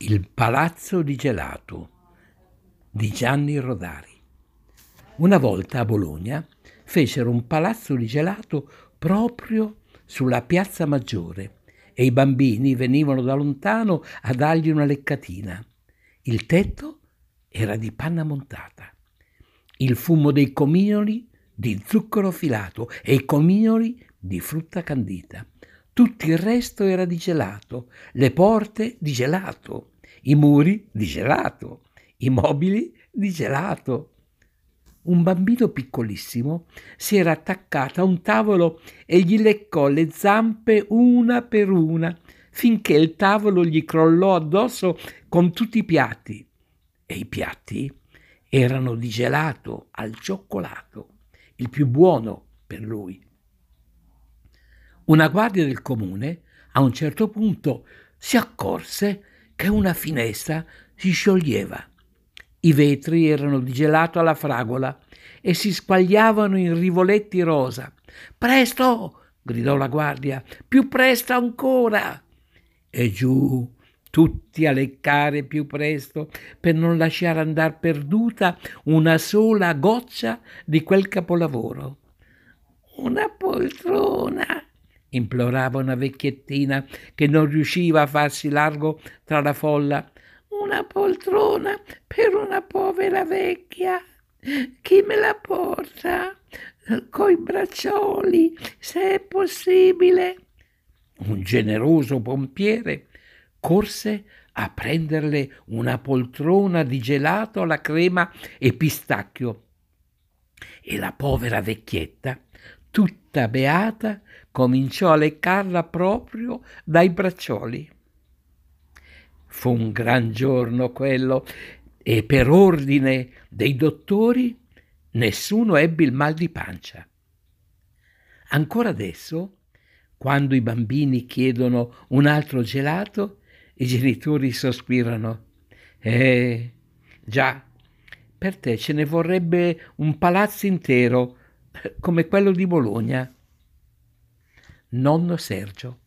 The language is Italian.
Il palazzo di gelato di Gianni Rodari. Una volta a Bologna fecero un palazzo di gelato proprio sulla piazza maggiore e i bambini venivano da lontano a dargli una leccatina. Il tetto era di panna montata, il fumo dei comignoli di zucchero filato e i comignoli di frutta candita. Tutto il resto era di gelato, le porte di gelato, i muri di gelato, i mobili di gelato. Un bambino piccolissimo si era attaccato a un tavolo e gli leccò le zampe una per una, finché il tavolo gli crollò addosso con tutti i piatti. E i piatti erano di gelato al cioccolato, il più buono per lui. Una guardia del comune a un certo punto si accorse che una finestra si scioglieva. I vetri erano di gelato alla fragola e si squagliavano in rivoletti rosa. Presto! gridò la guardia. Più presto ancora! E giù tutti a leccare più presto per non lasciare andar perduta una sola goccia di quel capolavoro. Una poltrona, implorava una vecchiettina che non riusciva a farsi largo tra la folla. Una poltrona per una povera vecchia. Chi me la porta? Coi braccioli, se è possibile. Un generoso pompiere corse a prenderle una poltrona di gelato alla crema e pistacchio. E la povera vecchietta, tutta beata, cominciò a leccarla proprio dai braccioli. Fu un gran giorno quello e per ordine dei dottori nessuno ebbe il mal di pancia. Ancora adesso, quando i bambini chiedono un altro gelato, i genitori sospirano. Eh, già, per te ce ne vorrebbe un palazzo intero come quello di Bologna nonno Sergio.